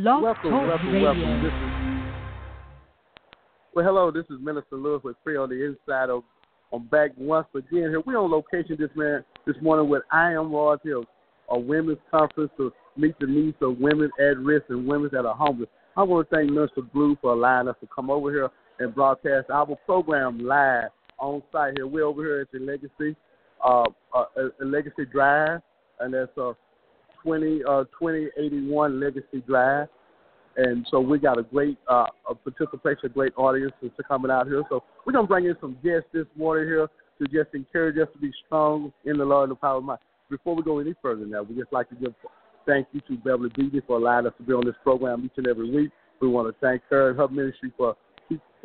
welcome, welcome, Talk welcome, Radio. welcome. This is well, hello. This is Minister Lewis with Free on the Inside. Of, I'm back once again here. We're on location this man this morning with I Am Royalty, a, a women's conference to meet the needs of women at risk and women that are homeless. I want to thank Minister Blue for allowing us to come over here and broadcast our program live on site here. We're over here at the Legacy, uh, uh, uh, Legacy Drive, and that's uh, 20, uh, 2081 Legacy Drive. And so we got a great uh, a participation, great audience to coming out here. So we're gonna bring in some guests this morning here to just encourage us to be strong in the Lord and the power of might. Before we go any further now, we just like to give thank you to Beverly Beatty for allowing us to be on this program each and every week. We want to thank her and her ministry for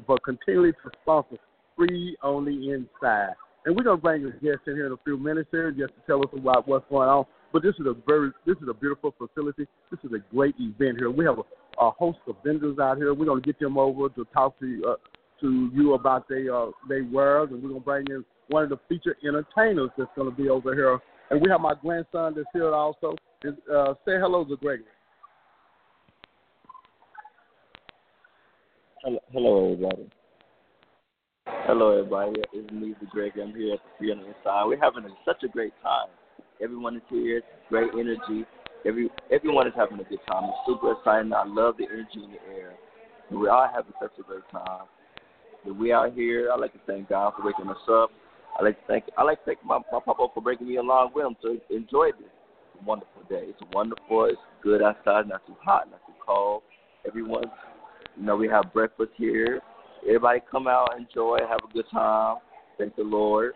for continually to sponsor free on the inside. And we're gonna bring a guest in here in a few minutes here just to tell us about what's going on. But this is a very this is a beautiful facility. This is a great event here. We have a, a host of vendors out here. We're gonna get them over to talk to uh, to you about their uh, their wares, and we're gonna bring in one of the featured entertainers that's gonna be over here. And we have my grandson that's here also. And, uh, say hello to Gregory. Hello, hello everybody. Hello, everybody. It's me, the Greg. I'm here at the Free Inside. We're having a, such a great time. Everyone is here. Great energy. Every everyone is having a good time. It's super exciting. I love the energy in the air. And we're all having such a great time. And we out here. I like to thank God for waking us up. I like to thank I like to thank my, my papa for bringing me along with him to enjoy this wonderful day. It's wonderful. It's good outside. Not too hot. Not too cold. Everyone, you know, we have breakfast here. Everybody come out, enjoy, have a good time. Thank the Lord,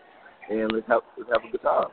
and let's have let's have a good time.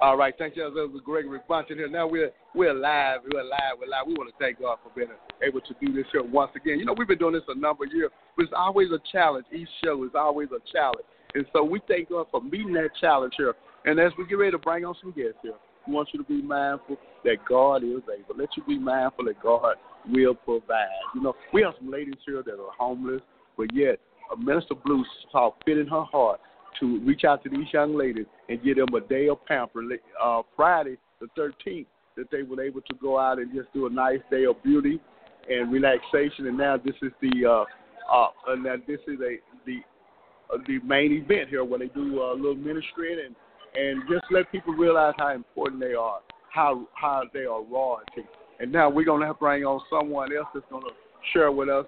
All right, thank you. That was Gregory Bunton here. Now we're we're live. We're live. We're live. We want to thank God for being able to do this show once again. You know, we've been doing this a number of years, but it's always a challenge. Each show is always a challenge, and so we thank God for meeting that challenge here. And as we get ready to bring on some guests here, we want you to be mindful that God is able. Let you be mindful that God will provide. You know, we have some ladies here that are homeless, but yet a Minister Blue saw fit in her heart to reach out to these young ladies and give them a day of pampering. Uh, Friday, the 13th, that they were able to go out and just do a nice day of beauty and relaxation. And now this is the uh, uh, and now this is a the uh, the main event here where they do a little ministry and and just let people realize how important they are, how how they are royalty. And now we're gonna have to bring on someone else that's gonna share with us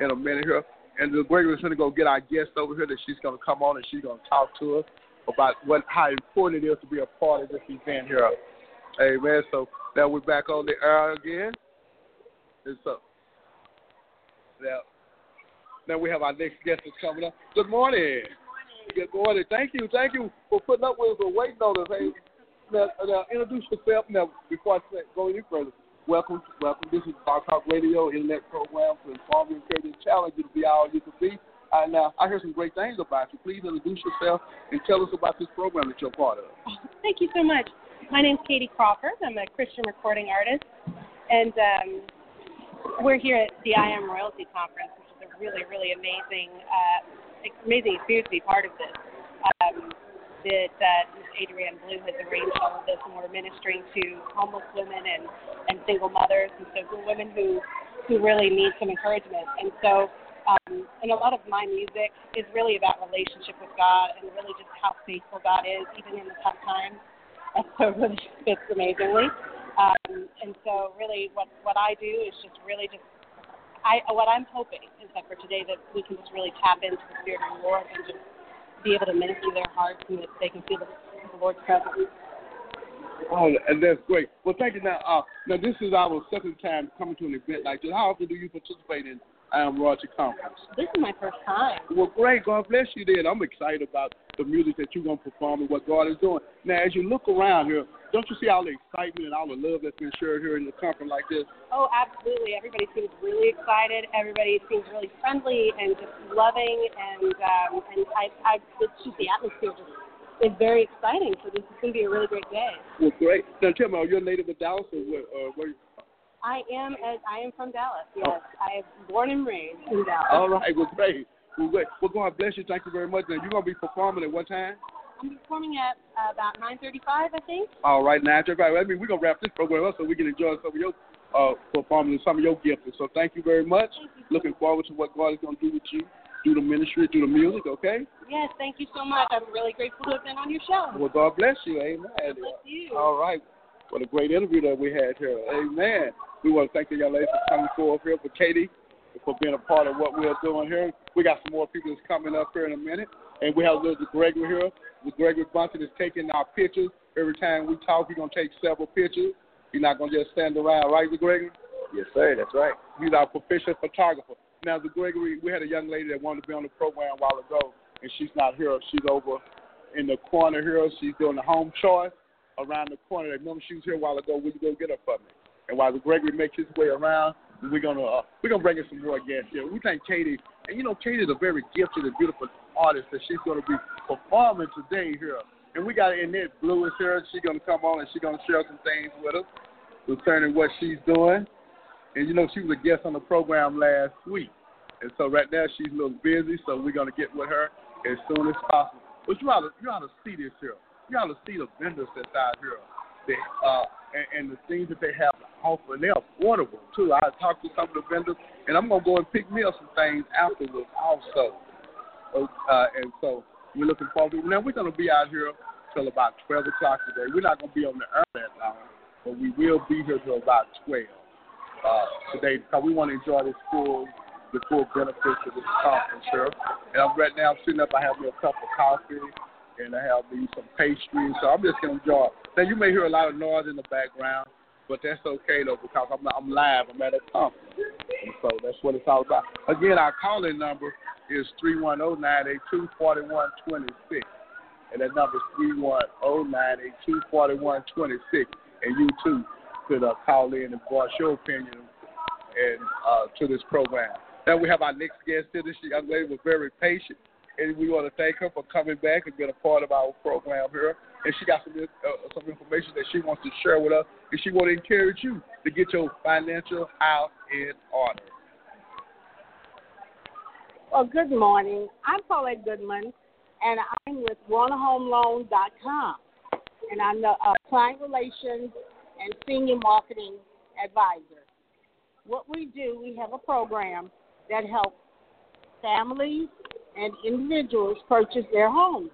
in a minute here. And the Gregory's gonna go get our guest over here that she's gonna come on and she's gonna talk to us about what how important it is to be a part of this event here. Amen. So now we're back on the air again. And so now now we have our next guest that's coming up. Good morning. Good morning. Thank you. Thank you for putting up with us and waiting on us. Hey, now, now introduce yourself now before I go any further. Welcome, welcome. This is Blog Talk Radio, internet program for informing, encouraging, challenge you to be all you can be. Uh, now, I hear some great things about you. Please introduce yourself and tell us about this program that you're part of. Thank you so much. My name is Katie Crawford. I'm a Christian recording artist, and um, we're here at the I Am Royalty Conference, which is a really, really amazing, uh, amazing experience to be part of this. Um, that uh, Ms. Adrienne Blue has arranged all of this, and we're ministering to homeless women and, and single mothers, and so women who who really need some encouragement. And so, um, and a lot of my music is really about relationship with God and really just how faithful God is, even in the tough times. And so it really fits amazingly. Um, and so, really, what what I do is just really just. I, what I'm hoping is that for today that we can just really tap into the Spirit of the Lord and just be able to minister their hearts and that they can feel the, the Lord's presence. Oh, and that's great. Well, thank you. Now, uh, now this is our second time coming to an event like this. How often do you participate in I Am Royalty Conference? This is my first time. Well, great. God bless you. Then I'm excited about the music that you're gonna perform and what God is doing. Now, as you look around here, don't you see all the excitement and all the love that's been shared here in the conference like this? Oh, absolutely. Everybody seems really excited. Everybody seems really friendly and just loving, and um, and I, I it's just the atmosphere just is very exciting. So this is going to be a really great day. Well, great. Now, tell me, are you a native of Dallas or where? Uh, where I am as I am from Dallas. Yes, oh. I am born and raised in Dallas. All right. Well, great. Well, great. Well, God bless you. Thank you very much. Now, you're gonna be performing at what time? I'm performing at uh, about 9:35, I think. All right, 9:35. I mean, we're gonna wrap this program up so we can enjoy some of your uh, performing some of your gifts. So thank you very much. Looking forward to what God is going to do with you, do the ministry, do the music. Okay. Yes, thank you so much. I'm really grateful to have been on your show. Well, God bless you. Amen. God bless you. All right. What a great interview that we had here. Amen. We want to thank the young lady for coming forward here, for Katie, for being a part of what we're doing here. We got some more people that's coming up here in a minute. And we have little Gregory here. Gregory Bunton is taking our pictures. Every time we talk, he's going to take several pictures. He's not going to just stand around, right, Gregory? Yes, sir. That's right. He's our proficient photographer. Now, the Gregory, we had a young lady that wanted to be on the program a while ago, and she's not here. She's over in the corner here. She's doing the home choice around the corner. Remember, she was here a while ago. Will you go get her for me? And while the Gregory makes his way around, we're gonna uh, we're gonna bring in some more guests here. We thank Katie, and you know Katie's a very gifted and beautiful artist that she's gonna be performing today here. And we got Annette Blue is here. She's gonna come on and she's gonna share some things with us concerning what she's doing. And you know she was a guest on the program last week, and so right now she's a little busy. So we're gonna get with her as soon as possible. But you ought to you ought to see this here. You ought to see the vendors that's out here. They, uh, and, and the things that they have to offer, and they're affordable too. I talked to some of the vendors, and I'm gonna go and pick me up some things afterwards also. Uh, and so we're looking forward to. Now we're gonna be out here till about 12 o'clock today. We're not gonna be on the air that long, but we will be here till about 12 uh, today because we want to enjoy this full the full benefits of this conference here. And I'm, right now sitting up. I have me a cup of coffee and I have me some pastries. So I'm just gonna enjoy. Now you may hear a lot of noise in the background, but that's okay though because I'm I'm live. I'm at a conference, and so that's what it's all about. Again, our calling number is three one zero nine eight two forty one twenty six, and that number is three one zero nine eight two forty one twenty six. And you too could uh, call in and voice your opinion and uh, to this program. Now we have our next guest here. This young lady was very patient and we want to thank her for coming back and being a part of our program here. And she got some uh, some information that she wants to share with us, and she want to encourage you to get your financial house in order. Well, good morning. I'm Paulette Goodman, and I'm with WarnerHomeLoan.com, and I'm the uh, client relations and senior marketing advisor. What we do, we have a program that helps families and individuals purchase their homes.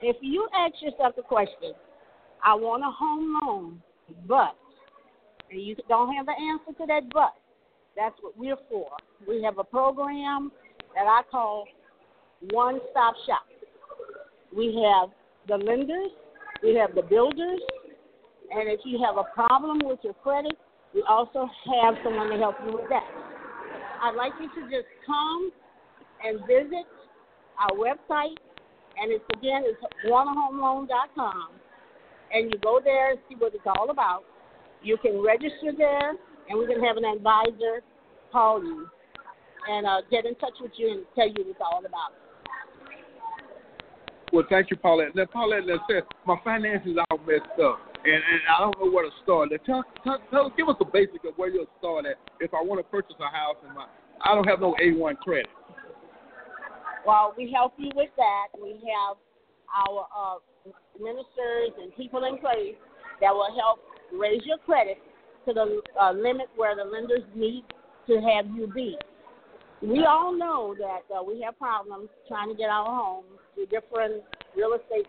If you ask yourself the question, I want a home loan, but, and you don't have the answer to that but, that's what we're for. We have a program that I call One Stop Shop. We have the lenders, we have the builders, and if you have a problem with your credit, we also have someone to help you with that. I'd like you to just come and visit our website. And it's again, it's warnerhomeloan.com. And you go there and see what it's all about. You can register there, and we can have an advisor call you and uh, get in touch with you and tell you what it's all about. Well, thank you, Paulette. Now, Paulette, let's say my finances are all messed up, and, and I don't know where to start. Now, tell, tell, tell, give us the basic of where you'll start at if I want to purchase a house and my I don't have no A1 credit. Well, we help you with that. We have our uh, ministers and people in place that will help raise your credit to the uh, limit where the lenders need to have you be. We all know that uh, we have problems trying to get our homes to different real estate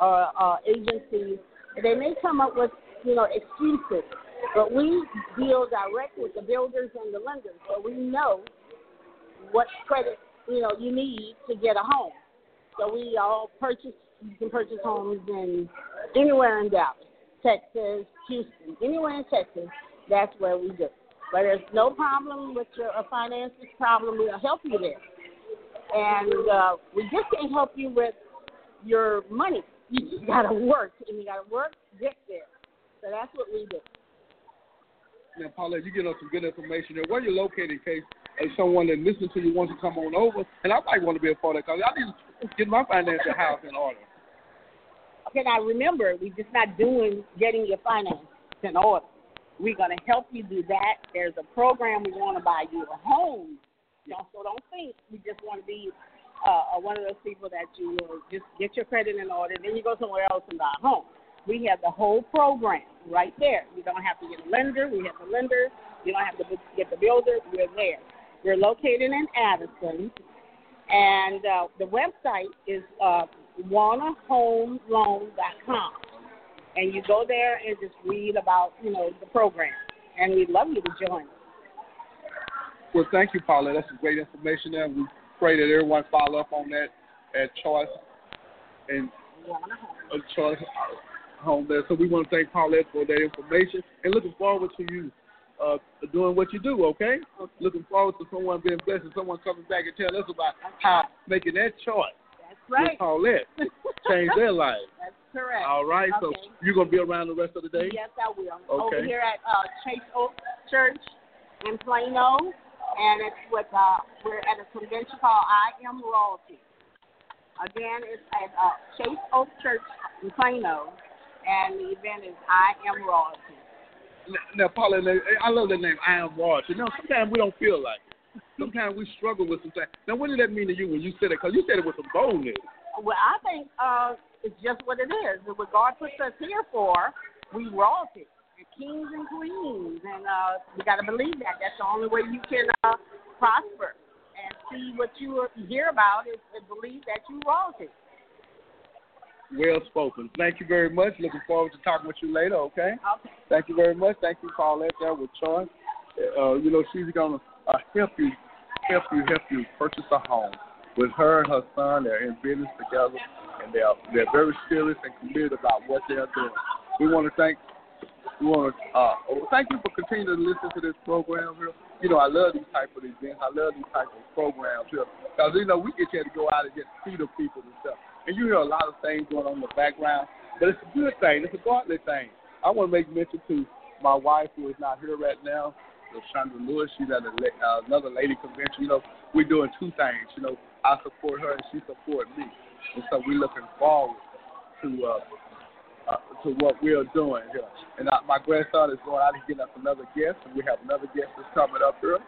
uh, uh, agencies. They may come up with, you know, excuses, but we deal directly with the builders and the lenders, so we know what credit you know you need to get a home. So we all purchase. You can purchase homes in anywhere in Dallas, Texas, Houston, anywhere in Texas. That's where we do. But there's no problem with your finances problem. We'll help you there. And uh, we just can't help you with your money. You just got to work, and you got to work, get there. So that's what we do. Now, Paulette, you get us some good information there. Where you located, in case uh, someone that listens to you wants to come on over, and I might want to be a part of it because I need to get my financial house in order. Okay, now remember, we're just not doing getting your finances in order. We're going to help you do that. There's a program we want to buy you a home. Don't, so don't think we just want to be uh, one of those people that you will just get your credit in order, then you go somewhere else and buy a home. we have the whole program right there. You don't have to get a lender. We have the lender. You don't have to get the builder. We're there. We're located in Addison, and uh, the website is uh, WarnerHomeLoan.com. And you go there and just read about, you know, the program. And we'd love you to join. Well, thank you, Paula. That's some great information there. We pray that everyone follow up on that at Choice and uh, Choice Home there. So we want to thank Paulette for that information and looking forward to you uh, doing what you do, okay? okay? Looking forward to someone being blessed and someone coming back and tell us about how making that choice That's right. with Paulette changed their life. That's correct. All right, okay. so you're going to be around the rest of the day? Yes, I will. Okay. Over here at uh, Chase Oak Church in Plano, and it's with, uh, we're at a convention called I Am Royalty. Again, it's at uh, Chase Oak Church in Plano, and the event is I Am Royalty. Now, Paula, I love that name, I Am Royalty. Now, sometimes we don't feel like it. Sometimes we struggle with some things. Now, what did that mean to you when you said it? Because you said it with some boldness. Well, I think uh, it's just what it is. What God puts us here for, we royalty, kings and queens, and uh, we got to believe that. That's the only way you can uh, prosper and see what you hear about is, is believe that you royalty. Well spoken. Thank you very much. Looking forward to talking with you later, okay? Okay. Thank you very much. Thank you, Paulette, there with Choice. Uh, you know, she's going to uh, help you, help you, help you purchase a home. With her and her son, they're in business together, and they're they're very serious and committed about what they're doing. We want to thank, we want to uh, thank you for continuing to listen to this program here. You know, I love these type of events. I love these type of programs here because you know we get here to go out and get to see the people and stuff and you hear a lot of things going on in the background, but it's a good thing. It's a godly thing. I want to make mention to my wife who is not here right now, Chandra Lewis. She's at a, uh, another lady convention. You know, we're doing two things. You know, I support her and she supports me, and so we're looking forward to uh, uh, to what we're doing here. And I, my grandson is going out and getting us another guest, and we have another guest that's coming up here,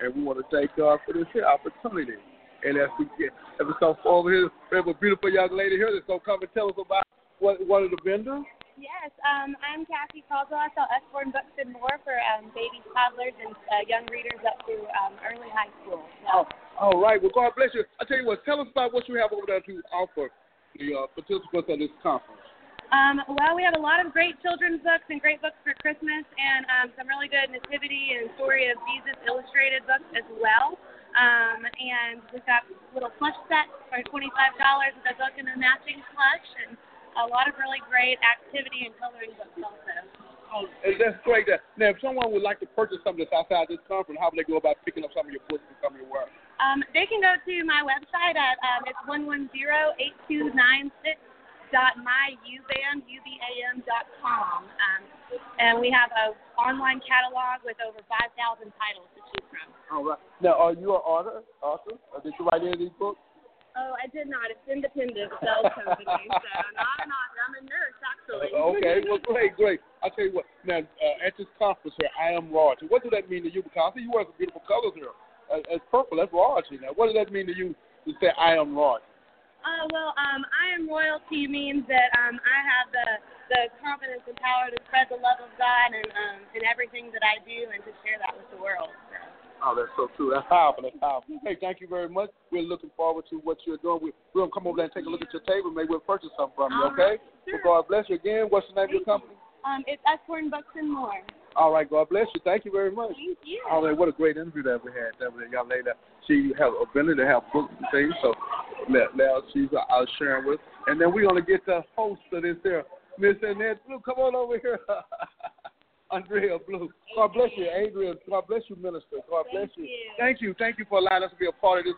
and we want to thank God for this here opportunity. And as we get, we come over here, we have a beautiful young lady here that's gonna come and tell us about what one of the vendors. Yes, um, I'm Kathy Caldwell. I sell Usborne Books and More for um, babies, toddlers, and uh, young readers up to um, early high school. So. Oh, all right. Well, God bless you. I tell you what. Tell us about what you have over there to offer the uh, participants of this conference. Um, well, we have a lot of great children's books and great books for Christmas, and um, some really good nativity and story of Jesus illustrated books as well. Um, and we've got little plush sets for $25 with a book and a matching plush, and a lot of really great activity and coloring books also. Oh, that's great. Now, if someone would like to purchase something that's outside this conference, how would they go about picking up some of your books and some of your work? Um, they can go to my website at um, it's one one zero eight two nine six dot myubam dot com. Um, and we have a online catalog with over 5,000 titles to choose from. All right. Now, are you an author? Author? Or did you write any of these books? Oh, I did not. It's independent sales company, so no, I'm not. I'm a nurse, actually. Uh, okay, well, great, great. I'll tell you what. Now, uh, at this conference here, I am royalty. What does that mean to you? Because I see you wear some beautiful colors here. Uh, it's purple. That's royalty. Now, what does that mean to you to say I am royalty? Uh, well, um, I am royalty means that um, I have the the confidence and power to spread the love of God and um, in everything that I do and to share that with the world. Oh, that's so true. That's powerful. That's powerful. Hey, thank you very much. We're looking forward to what you're doing. We, we're going to come over there and take a look at your table. Maybe we'll purchase something from you, okay? Sure. Well, God bless you again. What's the name thank of your company? Um, it's Usborne Books and More. All right, God bless you. Thank you very much. Thank you. All right, what a great interview that we had. That was a young lady. She has ability to have books and things, so now she's uh, sharing with. And then we're going to get the host of this here Miss Annette Blue, come on over here. Andrea Blue. God bless you, Adrian. God bless you, Minister. God bless you. Thank you. Thank you for allowing us to be a part of this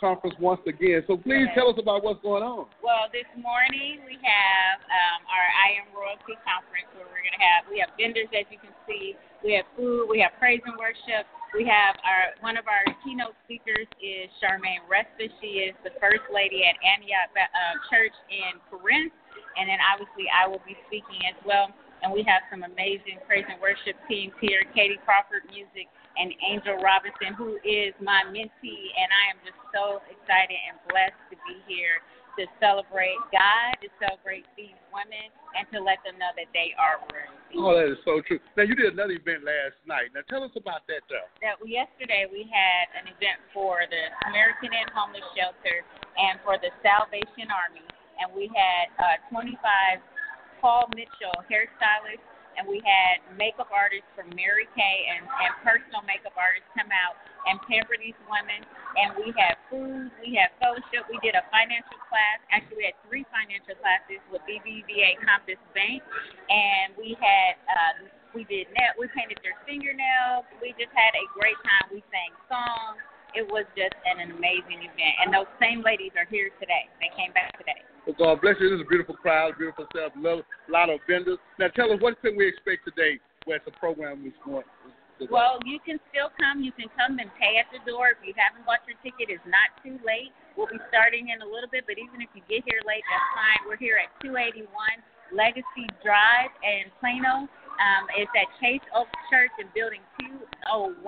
conference once again. So please tell us about what's going on. Well, this morning we have um, our I Am Royalty conference where we're going to have we have vendors as you can see. We have food. We have praise and worship. We have our one of our keynote speakers is Charmaine Respa. She is the first lady at Antioch uh, Church in Corinth and then obviously I will be speaking as well. And we have some amazing praise and worship teams here, Katie Crawford Music and Angel Robinson, who is my mentee, and I am just so excited and blessed to be here to celebrate God, to celebrate these women, and to let them know that they are worthy. Oh, that is so true. Now you did another event last night. Now tell us about that, though. That yesterday we had an event for the American and Homeless Shelter and for the Salvation Army, and we had uh, 25 Paul Mitchell hairstylists and we had makeup artists from Mary Kay and, and personal makeup artists come out and pamper these women. And we had food, we had fellowship, we did a financial class. Actually, we had three financial classes with BBVA Compass Bank, and we had uh, we did net, we painted their fingernails. We just had a great time. We sang songs. It was just an, an amazing event. And those same ladies are here today. They came back today. Well, God bless you. This is a beautiful crowd, beautiful stuff, a lot of vendors. Now, tell us what can we expect today where the program is going. Well, you can still come. You can come and pay at the door. If you haven't bought your ticket, it's not too late. We'll be starting in a little bit, but even if you get here late, that's fine. We're here at 281 Legacy Drive in Plano. Um, it's at Chase Oak Church in Building 201,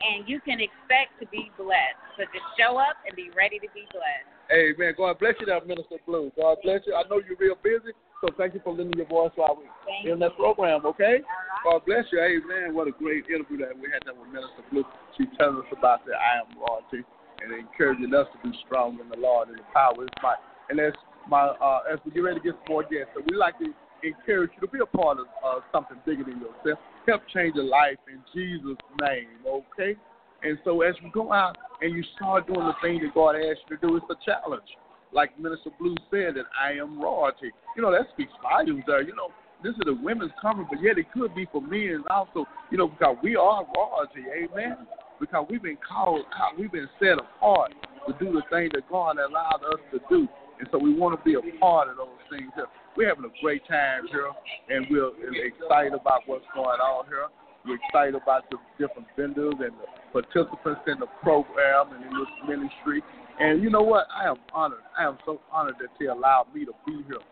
and you can expect to be blessed. So just show up and be ready to be blessed. Amen. God bless you, that Minister Blue. God bless you. I know you're real busy, so thank you for lending your voice while we're in that program, okay? God bless you. Amen. What a great interview that we had that with Minister Blue. She telling us about the I am royalty and encouraging us to be strong in the Lord and the power of his might. And as my uh, as we get ready to get some more guests, so we like to encourage you to be a part of uh, something bigger than yourself. Help change your life in Jesus' name, okay? And so as you go out and you start doing the thing that God asked you to do, it's a challenge. Like Minister Blue said, that I am royalty. You know, that speaks volumes there. You know, this is the women's coming, but yet it could be for men also, you know, because we are royalty, amen? Because we've been called, we've been set apart to do the thing that God allowed us to do. And so we want to be a part of those things. We're having a great time here, and we're excited about what's going on here. We're excited about the different vendors and the participants in the program and in this ministry. And you know what? I am honored. I am so honored that they allowed me to be here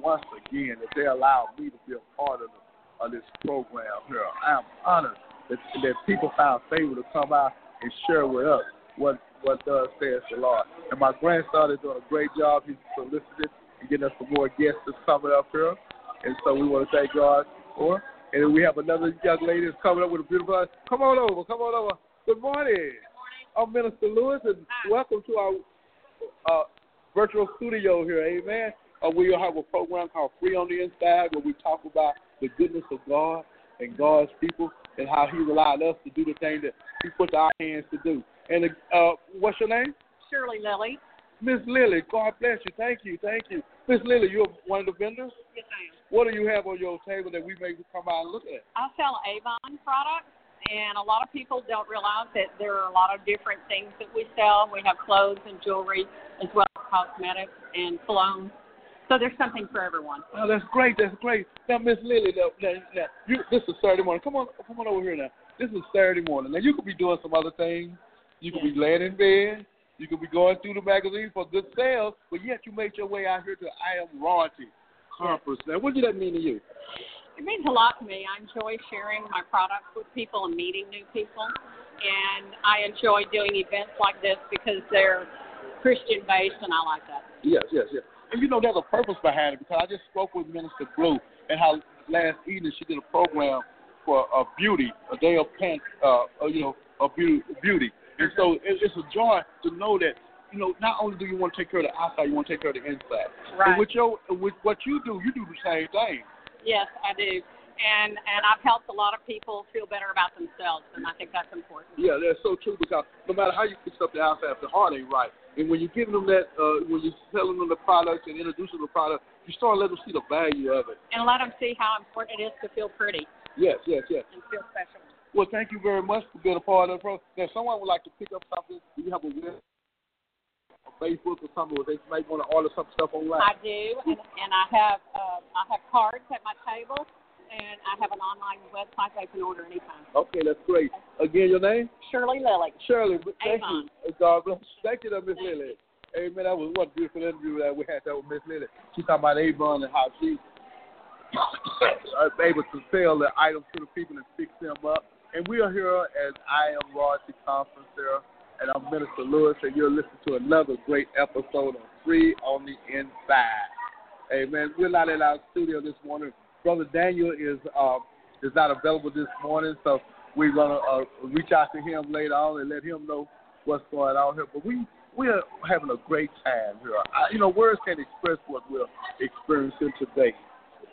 once again, that they allowed me to be a part of, the, of this program here. I am honored that, that people found favor to come out and share with us what what does says the Lord. And my grandson is doing a great job. He's solicited and getting us some more guests that's coming up here. And so we want to thank God for and then we have another young lady that's coming up with a beautiful. Come on over. Come on over. Good morning. Morning. I'm Minister Lewis, and welcome to our uh, virtual studio here. Amen. Uh, we have a program called Free on the Inside where we talk about the goodness of God and God's people and how He's allowed us to do the thing that He puts our hands to do. And uh, what's your name? Shirley Lilly. Miss Lily, God bless you. Thank you. Thank you. Miss Lily, you're one of the vendors? Yes, I am. What do you have on your table that we may come out and look at? I sell Avon products, and a lot of people don't realize that there are a lot of different things that we sell. We have clothes and jewelry, as well as cosmetics and cologne. So there's something for everyone. Oh, that's great. That's great. Now, Miss Lily, now, now, now, you, this is Saturday morning. Come on, come on over here now. This is Saturday morning. Now, you could be doing some other things. You could yes. be laying in bed. You could be going through the magazine for good sales, but yet you made your way out here to I Am Royalty conference. Now, what does that mean to you? It means a lot to me. I enjoy sharing my products with people and meeting new people, and I enjoy doing events like this because they're Christian based, and I like that. Yes, yes, yes. And you know, there's a purpose behind it because I just spoke with Minister Blue and how last evening she did a program for uh, beauty, a day of pant, uh, uh, you know, of beauty, beauty. And so it's a joy to know that you know, not only do you want to take care of the outside, you want to take care of the inside. Right. And with your with what you do, you do the same thing. Yes, I do. And and I've helped a lot of people feel better about themselves, and I think that's important. Yeah, that's so true because no matter how you fix up the outside, if the heart ain't right, and when you're giving them that, uh, when you're selling them the products and introducing the product, you start letting them see the value of it. And let them see how important it is to feel pretty. Yes, yes, yes. And feel. Well, thank you very much for being a part of the program. Now, someone would like to pick up something. Do you have a web Facebook or something where they might want to order some stuff online? I do, and, and I have uh, I have cards at my table, and I have an online website they can order anytime. Okay, that's great. Again, your name? Shirley Lilly. Shirley, thank Avon. you. God bless. Thank you, Miss Lilly. Hey man, that was one beautiful interview that we had that with Miss Lilly. She talking about Avon and how she is able to sell the items to the people and fix them up. And we are here at I Am Royalty Conference and I'm Minister Lewis, and you're listening to another great episode of Free on the Inside. Amen. We're not in our studio this morning. Brother Daniel is uh, is not available this morning, so we're gonna uh, reach out to him later on and let him know what's going on here. But we we are having a great time here. I, you know, words can't express what we're experiencing today,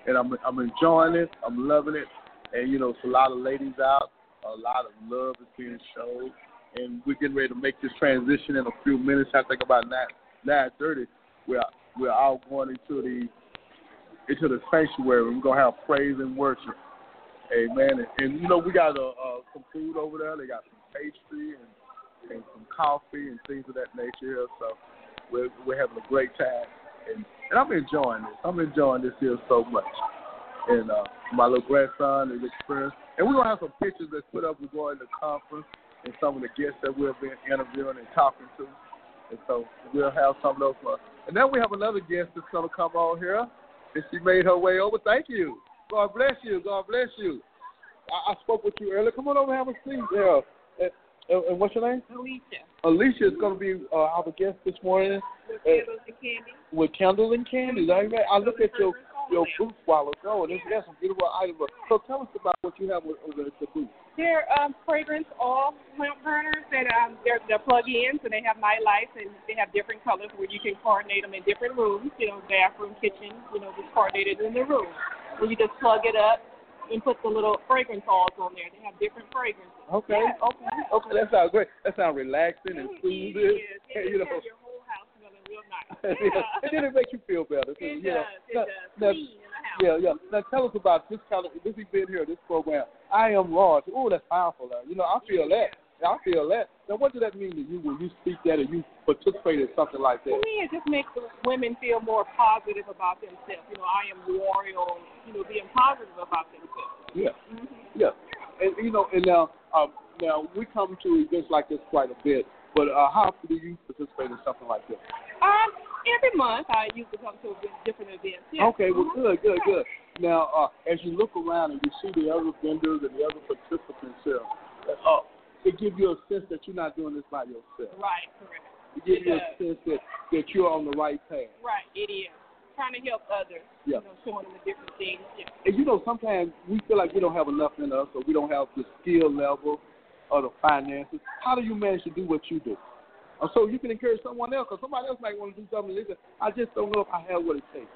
and I'm I'm enjoying it. I'm loving it, and you know, it's a lot of ladies out. A lot of love is being shown and we're getting ready to make this transition in a few minutes. I think about nine nine thirty. We're we're all going into the into the sanctuary. We're gonna have praise and worship. Amen. And, and you know we got uh, uh, some food over there. They got some pastry and and some coffee and things of that nature. So we're we're having a great time. And and I'm enjoying this. I'm enjoying this here so much. And uh, my little grandson is experienced. And we're gonna have some pictures that's put up regarding the conference and some of the guests that we've been interviewing and talking to. And so we'll have some of those. And then we have another guest that's going to come on here, and she made her way over. Thank you. God bless you. God bless you. I, I spoke with you earlier. Come on over and have a seat there. And, and, and what's your name? Alicia. Alicia is going to be uh, our guest this morning. With candles and candy. With candles and candies. Amen. I look at your your booth while ago, and it's got some beautiful items. So tell us about what you have with, with the booth. They're um, fragrance oil lamp burners that um, they're, they're plug-ins and they have night lights and they have different colors where you can coordinate them in different rooms. You know, bathroom, kitchen. You know, just coordinated in the room. Where you just plug it up and put the little fragrance oils on there. They have different fragrances. Okay, Yeah. okay, okay. That sounds great. That sounds relaxing and soothing. is. It you know. has your whole house smelling real nice. yeah. And then it makes you feel better. It know. does. It Now- does. now- Clean in the house. Yeah, yeah. Now tell us about this kind of this event here, this program. I am Lord. Oh, that's powerful. uh, You know, I feel that. I feel that. Now, what does that mean to you when you speak that and you participate in something like that? To me, it just makes women feel more positive about themselves. You know, I am royal. You know, being positive about themselves. Yeah, hmm yeah. And you know, and now, um, now we come to events like this quite a bit. But uh, how often do you participate in something like this? Um, every month I usually come to a different events. Yeah. Okay, well, Mhm. good, good, good. Now, uh, as you look around and you see the other vendors and the other participants here, uh, it gives you a sense that you're not doing this by yourself. Right, correct. It gives It you a sense that, that you're on the right path. Right, it is. Trying to help others. Yeah. You know, showing them the different things. Yeah. And you know, sometimes we feel like we don't have enough in us, or we don't have the skill level or the finances. How do you manage to do what you do? Uh, so you can encourage someone else, because somebody else might want to do something. Listen, I just don't know if I have what it takes.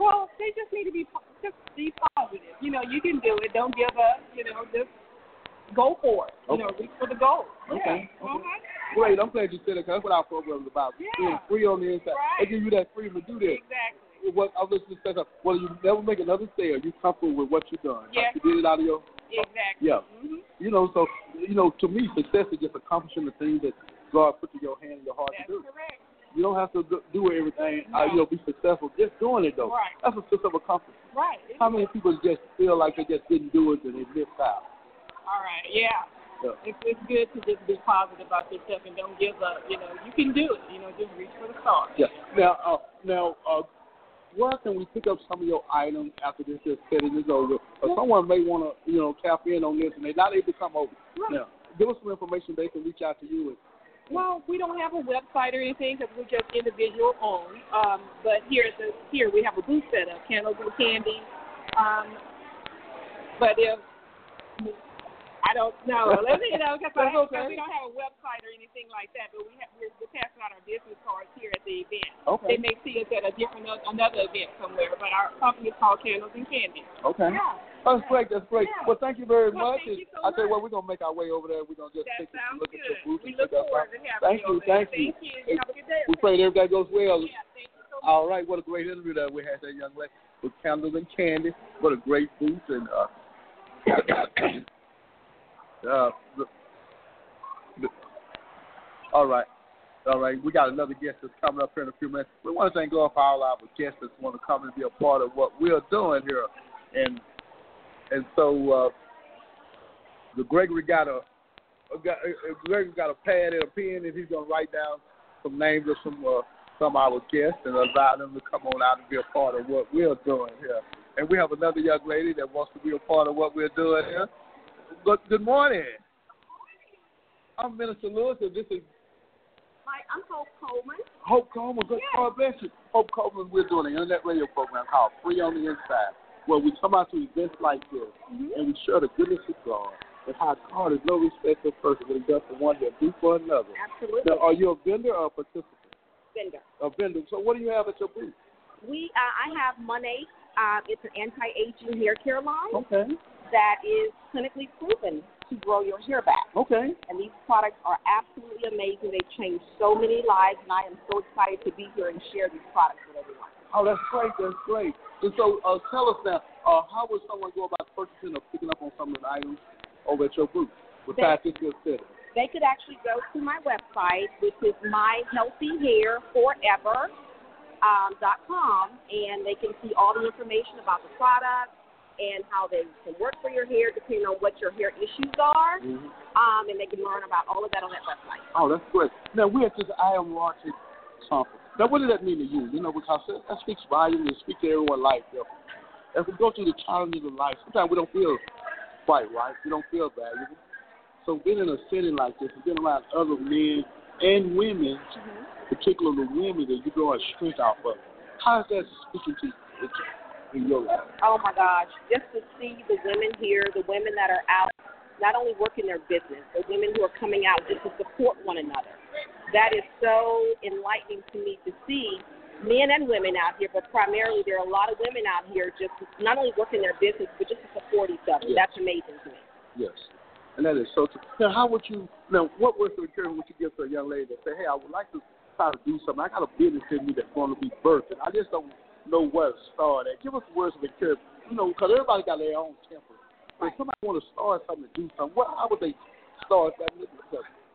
Well, they just need to be just be positive. You know, you can do it. Don't give up. You know, just go for it. You know, reach for the goal. Okay, Yeah. okay. Uh-huh. Great, I'm glad you said it, because that's what our program is about. Yeah. Being free on the inside. Right. They give you that freedom to do this. Exactly. What I was just saying, whether you never make another sale, you comfortable with what you've done. Yeah. You did it out of your Exactly. Yeah. hmm You know, so you know, to me, success is just accomplishing the things that God put in your hand and your heart That's to do. correct. You don't have to do- everything. Uh, you know, be successful. Just doing it though. Right. That's a sense of accomplishment. Right. How many people just feel like they just didn't do it and they missed out? All right. Yeah. Yeah. It's, it's good to just be positive about yourself and don't give up. You know, you can do it. You know, just reach for the stars. Yeah. Now, uh, now, uh, where can we pick up some of your items after this is setting is over? Or someone may want to, you know, tap in on this and they're not able to come over. Right. Now, give us some information they can reach out to you. with. Well, we don't have a website or anything because we're just individual owned. Um, but here at the here we have a booth set up, candles and candy. Um, but if I don't know, let me you know because okay. we don't have a website or anything like that. But we have we're, we're passing out our business cards here at the event. Okay. They may see us at a different another event somewhere, but our company is called Candles and Candy. okay. Yeah. That's great. That's great. Yeah. Well, thank you very Well, much. thank you so I tell you what, we're gonna make our way over there. We're gonna just That take a look at your booth. We look forward to having Thank you. you. Thank you. Thank you. Have a good day. We pray that everything goes well. Yeah, thank you so much. All right, what a great interview that we had that young lady with candles and candy. What a great booth and uh, uh all right. All right, we got another guest that's coming up here in a few minutes. We want to thank God for all our guests that want to come and be a part of what we're doing here, and and so uh, the Gregory got a got, uh, Gregory got a pad and a pen, and he's gonna write down some names of some uh, some of our guests and allow them to come on out and be a part of what we're doing here. And we have another young lady that wants to be a part of what we're doing here. Good, good morning. I'm Minister Lewis, and this is Hi, I'm Hope Coleman. Hope Coleman. Good God bless you. Hope Coleman, we're doing an internet radio program called Free on the Inside, where we come out to events like this Mm-hmm. and we share the goodness of God and how God is no respecter of person, but He does for one, He'll do for another. Absolutely. Now, are you a vendor or a participant? Vendor. A vendor. So, what do you have at your booth? We, uh, I have Monat. Uh, it's an anti-aging hair care line Okay. That is clinically proven to grow your hair back. Okay. And these products are absolutely amazing. They've changed so many lives, and I am so excited to be here and share these products with everyone. Oh, that's great. That's great. And so, uh, tell us now, uh, how would someone go about purchasing or picking up on some of the items over at your booth? Besides this good. They could actually go to my website, which is myhealthyhairforever um, dot com, and they can see all the information about the product and how they can work for your hair, depending on what your hair issues are. Mm-hmm. Um, and they can learn about all of that on that website. Oh, that's great. Now we're at this I am watching conference. Now, what does that mean to you? You know, because that, that speaks volumes and speaks to everyone's life. As we go through the challenges of life, sometimes we don't feel quite right. We don't feel valuable. So being in a setting like this and being around other men and women, particularly women that you draw a strength off of, how is that speaking to you in life? Oh my gosh, just to see the women here, the women that are out, not only working their business, the women who are coming out just to support one another. That is so enlightening to me to see men and women out here, but primarily there are a lot of women out here just not only working their business, but just to support each other. Yes. That's amazing to me. Yes. And that is so true. Now, how would you, now, what words of encouragement would you give to a young lady that say, hey, I would like to try to do something. I got a business in me that's going to be birthed. and I just don't know where to start at. Give us words of encouragement. You know, because everybody got their own temper. If somebody want to start something, to do something, what, how would they start that?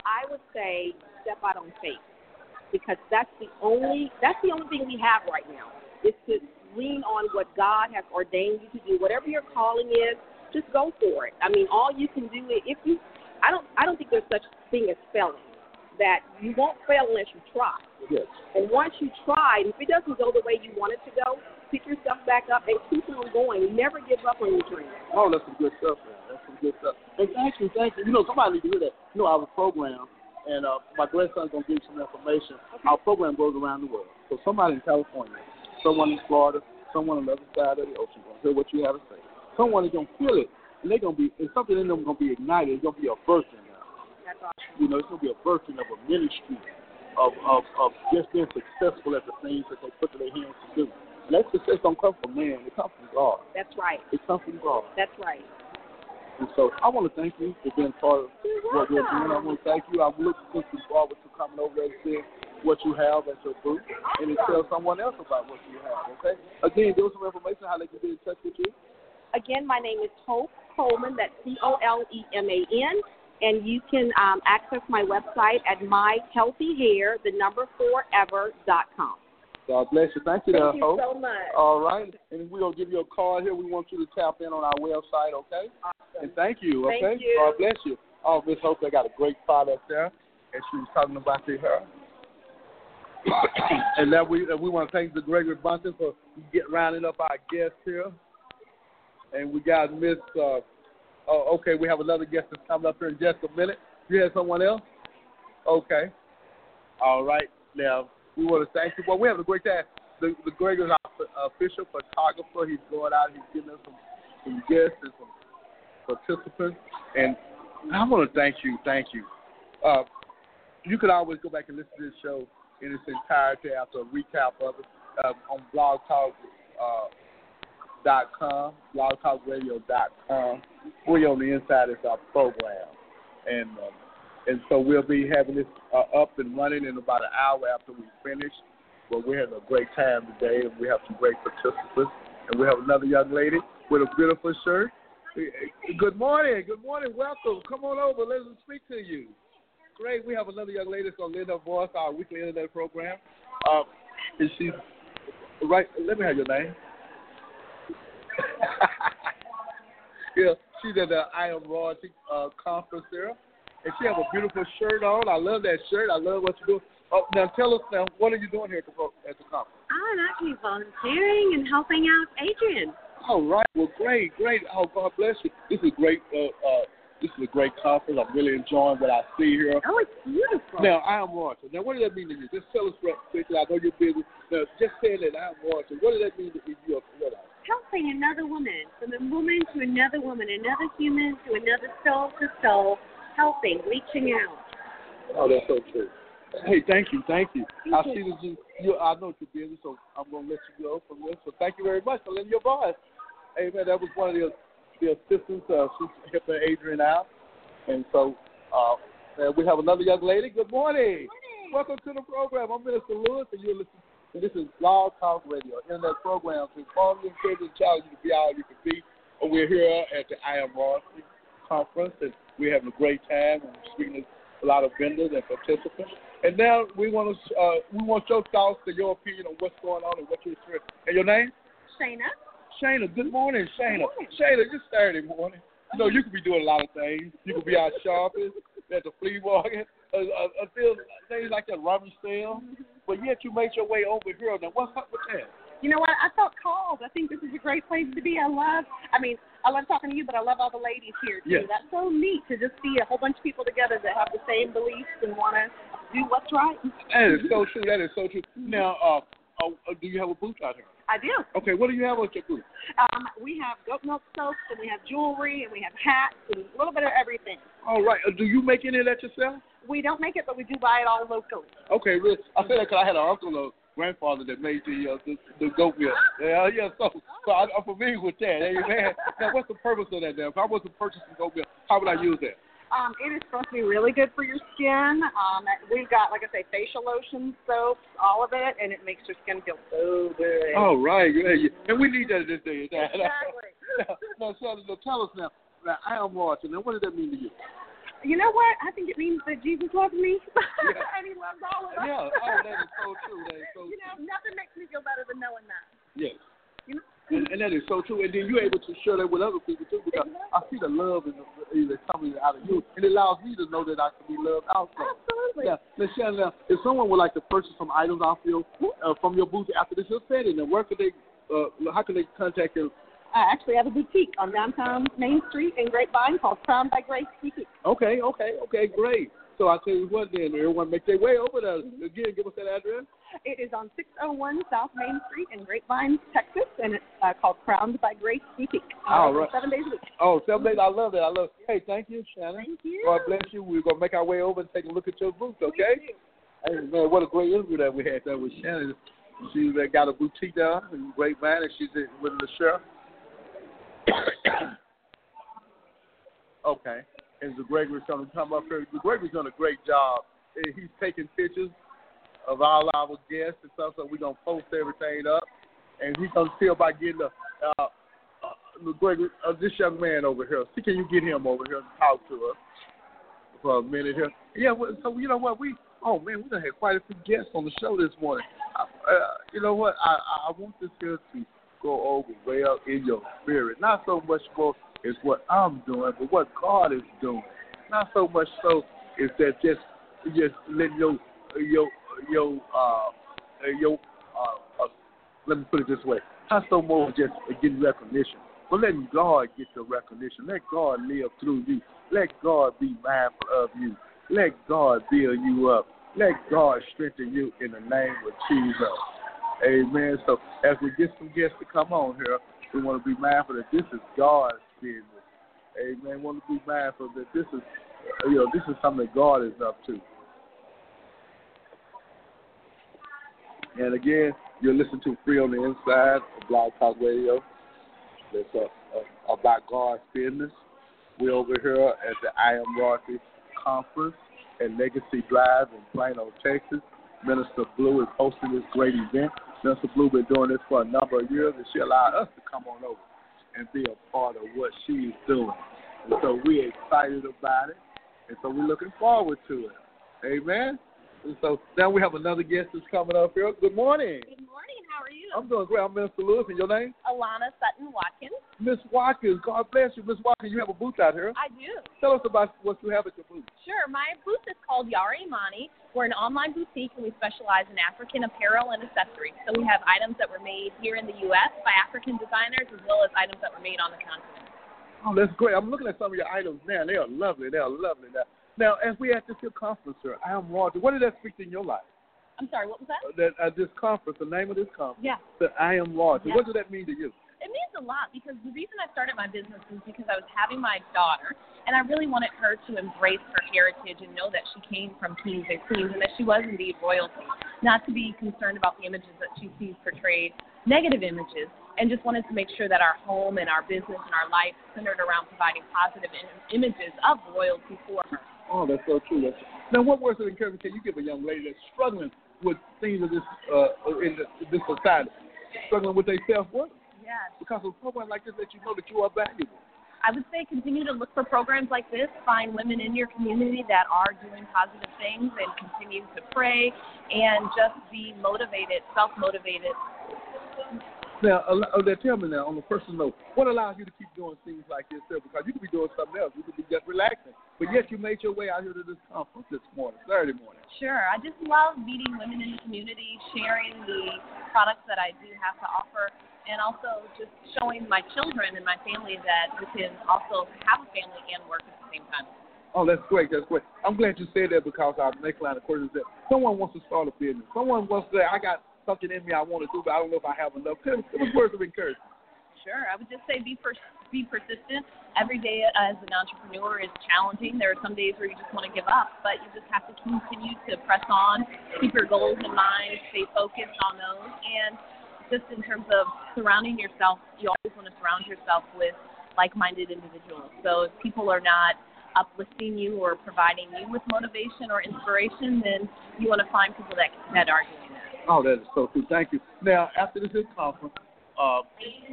I would say step out on faith because that's the only that's the only thing we have right now is to lean on what God has ordained you to do. Whatever your calling is, just go for it. I mean, all you can do is if you I don't I don't think there's such thing as failing. That you won't fail unless you try. Yes. And once you try, if it doesn't go the way you want it to go, pick yourself back up and keep on going. Never give up on your dream. Oh, that's some good stuff, man. That's some good stuff. And thank you, thank you. You know, somebody need to hear that. You know, I have a program, and uh, my grandson's going to give you some information. Our program goes around the world. So somebody in California, someone in Florida, someone on the other side of the ocean going to hear what you have to say. Someone is going to feel it, and they're going to be, and something in them going to be ignited. It's going to be a birthing. That's awesome. You know, it's going to be a birthing of a ministry of, of, of just being successful at the things that they put their hands to do. And that success don't come from man. It comes from God. That's right. It comes from God. That's right. And so I want to thank you for being part of what we're doing. I want to thank you. I'm looking forward to coming over and seeing what you have at your booth and to tell someone else about what you have, okay? Again, give us some information how they can get in touch with you. Again, my name is Hope Coleman. That's C O L E M A N. And you can um, access my website at myhealthyhair, the number forever dot com. God bless you. Thank you, Thank you Hope. so much. All right. And we're going to give you a card here. We want you to tap in on our website, okay? Awesome. And thank you, okay? Thank you. God bless you. Oh, Miss Hope, they got a great product there. And she was talking about the hair. and that we we want to thank the Gregory Bunton for get rounding up our guests here. And we got Miss. Uh, oh, okay, we have another guest that's coming up here in just a minute. You have someone else? Okay. All right. Now we want to thank you. Well, we have a great time. The, the Gregory is our official photographer. He's going out. He's giving us some, some guests and some participants. And I want to thank you. Thank you. Uh, you can always go back and listen to this show in its entirety after a recap of it um, on Blog Talk. Uh, dot com, blogtalkradio.com. We're on the inside is our program, and um, and so we'll be having this uh, up and running in about an hour after we finish. But we're having a great time today, and we have some great participants, and we have another young lady with a beautiful shirt. Good morning, good morning, welcome. Come on over, let's speak to you. Great, we have another young lady that's to lend her voice our weekly internet program. Uh, and she's right. Let me have your name. Yeah, she's at the I Am Royalty uh, conference there, and she have a beautiful shirt on. I love that shirt. I love what you do. Oh, now tell us now, what are you doing here at the, at the conference? I'm actually volunteering and helping out Adrian. All right. Well, great, great. Oh, God bless you. This is great. Uh, uh, This is a great conference. I'm really enjoying what I see here. Oh, it's beautiful. Now, I am Marshall. Now, what does that mean to you? Just tell us real quickly. I know you're busy. Now, just saying that I am Marshall, what does that mean to you? What else? Helping another woman, from a woman to another woman, another human to another soul to soul, helping, reaching out. Oh, that's so true. Hey, thank you, thank you. Thank I you. see that you, you. I know you're busy, so I'm gonna let you go from this. So thank you very much for letting your voice. Hey, man, that was one of the the assistants. Uh, she's helping Adrian out, and so uh, and we have another young lady. Good morning. Good morning. Welcome to the program. I'm Minister Lewis, and you're listening. And this is Blog Talk Radio, internet program to inform you, encourage, and challenge you to be all you can be. And we're here at the I Am Royalty conference, and we're having a great time. and we're speaking to a lot of vendors and participants. And now we want to uh, we want your thoughts and your opinion on what's going on and what you're experiencing. And your name? Shayna. Shayna. Good morning, Shayna. morning. Shayna, it's Saturday morning. You know, you could be doing a lot of things. You could be out shopping at the flea market, uh, uh, uh, things like that rummage sale. But yet you made your way over here. Now, what's up with that? You know what? I felt called. I think this is a great place to be. I love. I mean, I love talking to you, but I love all the ladies here too. Yes. That's so neat to just see a whole bunch of people together that have the same beliefs and want to do what's right. That is so true. That is so true. Now, uh, uh, uh, do you have a booth out here? I do. Okay, what do you have at your booth? Um, we have goat milk soaps and we have jewelry and we have hats and a little bit of everything. All right. Uh, do you make any of that yourself? We don't make it, but we do buy it all locally. Okay, really. I say that because I had an uncle or grandfather that made the uh, the, the goat milk. Yeah, yeah. So, so I, I'm familiar with that. Amen. now, what's the purpose of that? Now, if I wasn't purchasing goat milk, how would I use that? Um, it is supposed to be really good for your skin. Um, we've got, like I say, facial lotions, soaps, all of it, and it makes your skin feel so good. All right. And we need that this day. Exactly. now, so, so tell us now. Now, I am watching. Now, what does that mean to you? You know what? I think it means that Jesus loves me, Yeah. and He loves all of us. Yeah. Oh, that is so true. That is so you know, nothing makes me feel better than knowing that. Yes. And, and that is so true. And then you're able to share that with other people too, because I see the love in the, that's coming out of you, and it allows me to know that I can be loved also. Absolutely. Yeah. Shannon, now, if someone would like to purchase some items off you uh, from your booth after this is said, then where could they? Uh, how can they contact you? I actually have a boutique on downtown Main Street in Grapevine called Crown by Grace Boutique. Okay, okay, okay, great. So I tell you what, then everyone make their way over there. Again, give us that address. It is on 601 South Main Street in Grapevine, Texas, and it's uh, called Crowned by Grace Boutique. Uh, All right. Seven days a week. Oh, seven days. I love that. I love. it. Hey, thank you, Shannon. Thank you. God bless you. We're gonna make our way over and take a look at your booth, okay? Hey, man, what a great interview that we had there with Shannon. She's uh, got a boutique there in Grapevine, and she's in, with the sheriff. okay. And the Gregory's going to come up here. The Gregory's done a great job. He's taking pictures of all our guests and stuff, so we're to post everything up. And he's to see about getting the, uh, uh, uh, this young man over here. See, can you get him over here and talk to us for a minute here? Yeah, so you know what? We, oh man, we done had quite a few guests on the show this morning. Uh, you know what? I, I I want this here to go over well in your spirit. Not so much for is what I'm doing, but what God is doing. Not so much so is that just just let your your your uh your uh, uh let me put it this way. Not so much just getting recognition, but letting God get the recognition. Let God live through you. Let God be mindful of you. Let God build you up. Let God strengthen you in the name of Jesus. Amen. So as we get some guests to come on here, we want to be mindful that this is God's business. Amen. We want to be mindful that this is, you know, this is something that God is up to. And again, you're listening to Free on the Inside Blog Talk Radio. It's uh, about God's business. We're over here at the I Am Royalty Conference at Legacy Drive in Plano, Texas. Minister Blue is hosting this great event. Minister Blue been doing this for a number of years, and she allowed us to come on over and be a part of what she's doing. And so we're excited about it, and so we're looking forward to it. Amen. And so now we have another guest that's coming up here. Good morning. Good morning. How are you? I'm doing great. I'm Minister Lewis, and your name? Alana Sutton Watkins. Miss Watkins. God bless you, Miss Watkins. You have a booth out here. I do. Tell us about what you have at your booth. Sure. My booth is called Yara Imani. We're an online boutique and we specialize in African apparel and accessories. So we have items that were made here in the U.S. by African designers as well as items that were made on the continent. Oh, that's great. I'm looking at some of your items now. They are lovely. They are lovely. Now, now as we at this here conference, sir, I am royalty. What did that speak to in your life? I'm sorry, what was that? Uh, that uh, this conference, the name of this conference. Yeah. That I am royalty. Yeah. What does that mean to you? It means a lot because the reason I started my business is because I was having my daughter, and I really wanted her to embrace her heritage and know that she came from kings and queens and that she was indeed royalty, not to be concerned about the images that she sees portrayed, negative images, and just wanted to make sure that our home and our business and our life centered around providing positive im- images of royalty for her. Oh, that's so true. That's, now, what words of encouragement can you give a young lady that's struggling with things of this uh, in the, this society, struggling with their self worth? Yes. Because of a program like this, that you know that you are valuable. I would say continue to look for programs like this. Find women in your community that are doing positive things and continue to pray and just be motivated, self motivated. Now, uh, now, tell me now, on a personal note, what allows you to keep doing things like this? Sir? Because you could be doing something else. You could be just relaxing. But yet you made your way out here to this conference this morning, Saturday morning. Sure. I just love meeting women in the community, sharing the products that I do have to offer, and also just showing my children and my family that we can also have a family and work at the same time. Oh, that's great. That's great. I'm glad you said that because our next line of questions is that someone wants to start a business. Someone wants to say, I got something in me I want to do, but I don't know if I have enough. It was words of encouragement. Sure. I would just say be pers- be persistent. Every day uh, as an entrepreneur is challenging. There are some days where you just want to give up, but you just have to continue to press on, keep your goals in mind, stay focused on those, and just in terms of surrounding yourself, you always want to surround yourself with like-minded individuals. So if people are not uplifting you or providing you with motivation or inspiration, then you want to find people that that are doing. Oh, that is so true. Thank you. Now, after this is conference, uh,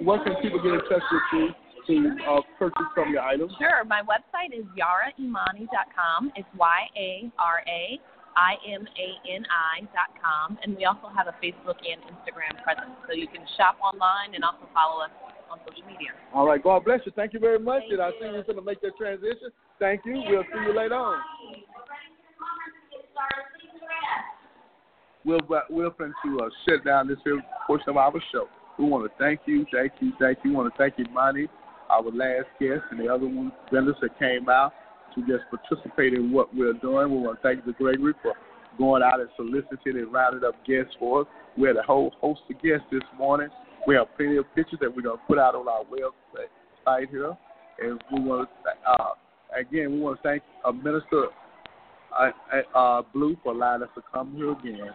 what can people get in touch with you to uh, purchase some of your items? Sure. My website is yaraimani.com. It's Y A R A I M A N I dot com, and we also have a Facebook and Instagram presence, so you can shop online and also follow us on social media. All right. God bless you. Thank you very much. Thank and I see you're going to make that transition. Thank you. We'll see you later on. We'll we'll to uh, shut down this here portion of our show. We want to thank you, thank you, thank you. We want to thank you, Monty, our last guest, and the other one vendors that came out to just participate in what we're doing. We want to thank the Gregory for going out and soliciting and rounding up guests for us. We had a whole host of guests this morning. We have plenty of pictures that we're going to put out on our website here. And we want to, uh, again, we want to thank uh, Minister uh, uh, Blue for allowing us to come here again.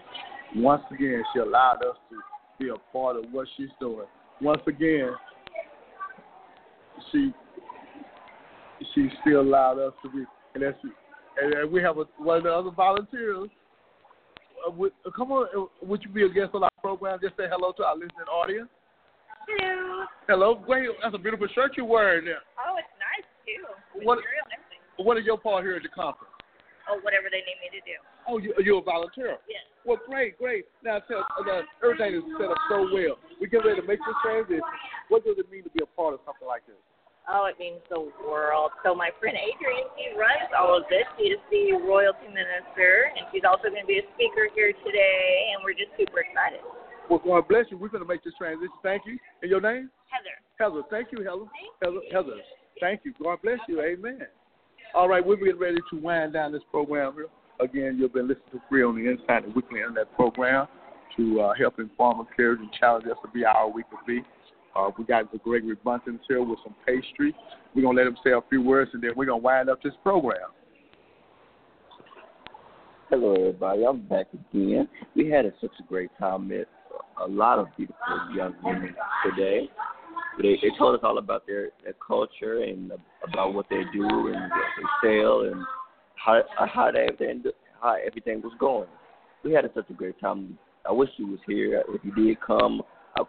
Once again, she allowed us to be a part of what she's doing. Once again, she she still allowed us to be, and that's and, and we have a, one of the other volunteers. Uh, would, uh, come on, uh, would you be a guest on our program? Just say hello to our listening audience. Hello. Hello, great. That's a beautiful shirt you're wearing there. Oh, it's nice too. What- Material and. What is your part here at the conference? Oh, whatever they need me to do. Oh, you, you're a volunteer. Yes. Well, great, great. Now, tell, uh, everything is set up so well. We get ready to make this transition. What does it mean to be a part of something like this? Oh, it means the world. So my friend Adrienne, she runs all of this. She is the royalty minister, and she's also going to be a speaker here today, and we're just super excited. Well, God bless you. We're going to make this transition. Thank you. And your name? Heather. Heather. Thank you, Heather. Heather. Heather. Thank you. God bless you. Amen. All right, we're getting ready to wind down this program. Again, you've been listening to Free on the Inside, the weekly internet program to uh, help inform, encourage, and challenge us to be our week to be. Uh, we got the Gregory Buntons here with some pastry. We're going to let him say a few words, and then we're going to wind up this program. Hello, everybody. I'm back again. We had a, such a great time. Met a lot of beautiful young women today. They, they told us all about their, their culture and about what they do and what they sell and how how everything how everything was going. We had such a great time. I wish you was here. If you did come,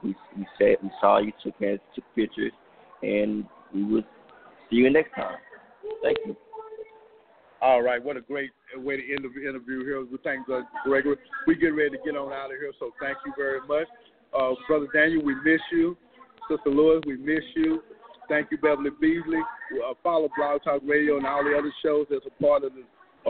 we we said we saw you, took hands, took pictures, and we will see you next time. Thank you. All right, what a great way to end the interview here. We thank Gregory. We get ready to get on out of here, so thank you very much. Uh, Brother Daniel, we miss you. Sister Lewis, we miss you. Thank you, Beverly Beasley. Uh, follow Blog Talk Radio and all the other shows that's a part of, the,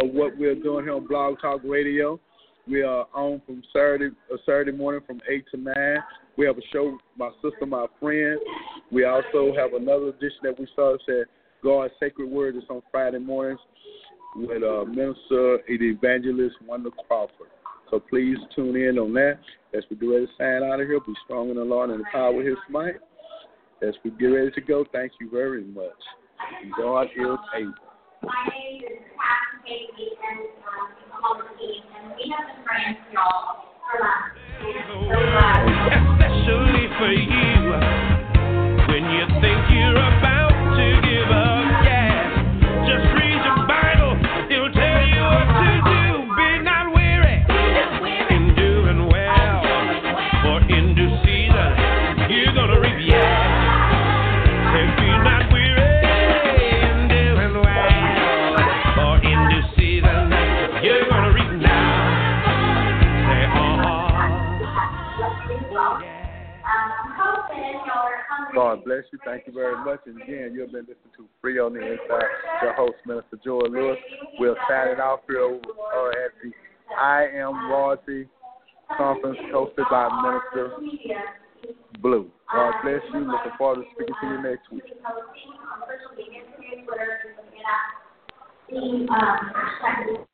of what we're doing here on Blog Talk Radio. We are on from Saturday uh, Saturday morning from eight to nine. We have a show, my sister, my friend. We also have another edition that we started said God's Sacred Word is on Friday mornings with uh, Minister and Evangelist Wanda Crawford. So please tune in on that. As we get ready to sign out of here, be strong in the Lord and the power of His might. As we get ready to go, thank you very much. God is able. My name is Captain Katie, and um, I'm on team, and we have been praying for y'all for last. Especially for you, when you think you're about God bless you. Thank you very much. And again, you've been listening to Free on the Inside. Your host, Minister Joy Lewis. We'll sign it off here uh, at the I Am Royalty Conference hosted by Minister Blue. God bless you. Looking forward to speaking to you next week. Um,